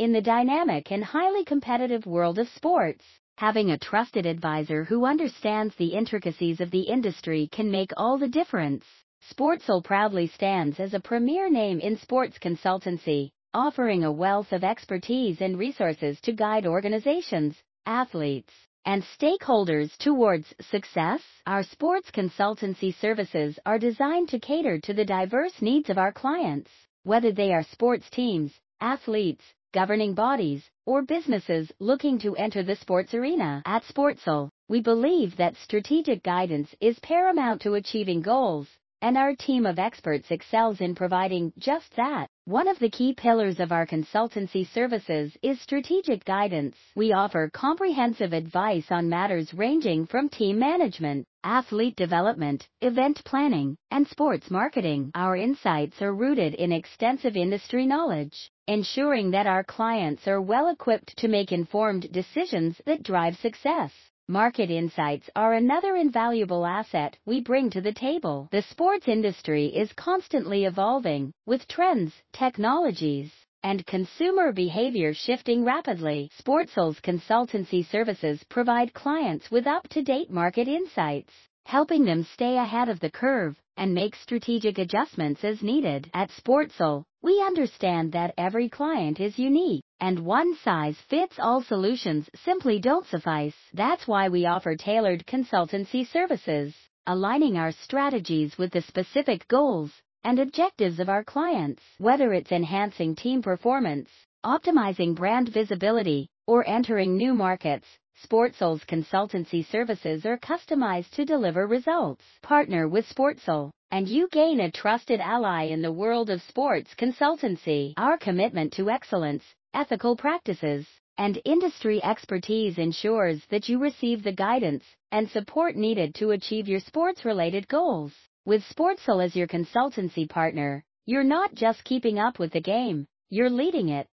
in the dynamic and highly competitive world of sports. Having a trusted advisor who understands the intricacies of the industry can make all the difference. Sportcell proudly stands as a premier name in sports consultancy, offering a wealth of expertise and resources to guide organizations, athletes, and stakeholders towards success. Our sports consultancy services are designed to cater to the diverse needs of our clients, whether they are sports teams, athletes, governing bodies, or businesses looking to enter the sports arena. At Sportcell, we believe that strategic guidance is paramount to achieving goals, and our team of experts excels in providing just that. One of the key pillars of our consultancy services is strategic guidance. We offer comprehensive advice on matters ranging from team management, athlete development, event planning, and sports marketing. Our insights are rooted in extensive industry knowledge, ensuring that our clients are well equipped to make informed decisions that drive success. Market insights are another invaluable asset we bring to the table. The sports industry is constantly evolving, with trends, technologies, and consumer behavior shifting rapidly. Sportcell's consultancy services provide clients with up-to-date market insights, helping them stay ahead of the curve and make strategic adjustments as needed. At Sportcell, we understand that every client is unique and one-size-fits-all solutions simply don't suffice. That's why we offer tailored consultancy services, aligning our strategies with the specific goals and objectives of our clients. Whether it's enhancing team performance, optimizing brand visibility, or entering new markets, Sportcell's consultancy services are customized to deliver results. Partner with Sportcell, and you gain a trusted ally in the world of sports consultancy. Our commitment to excellence ethical practices, and industry expertise ensures that you receive the guidance and support needed to achieve your sports-related goals. With Sportcell as your consultancy partner, you're not just keeping up with the game, you're leading it.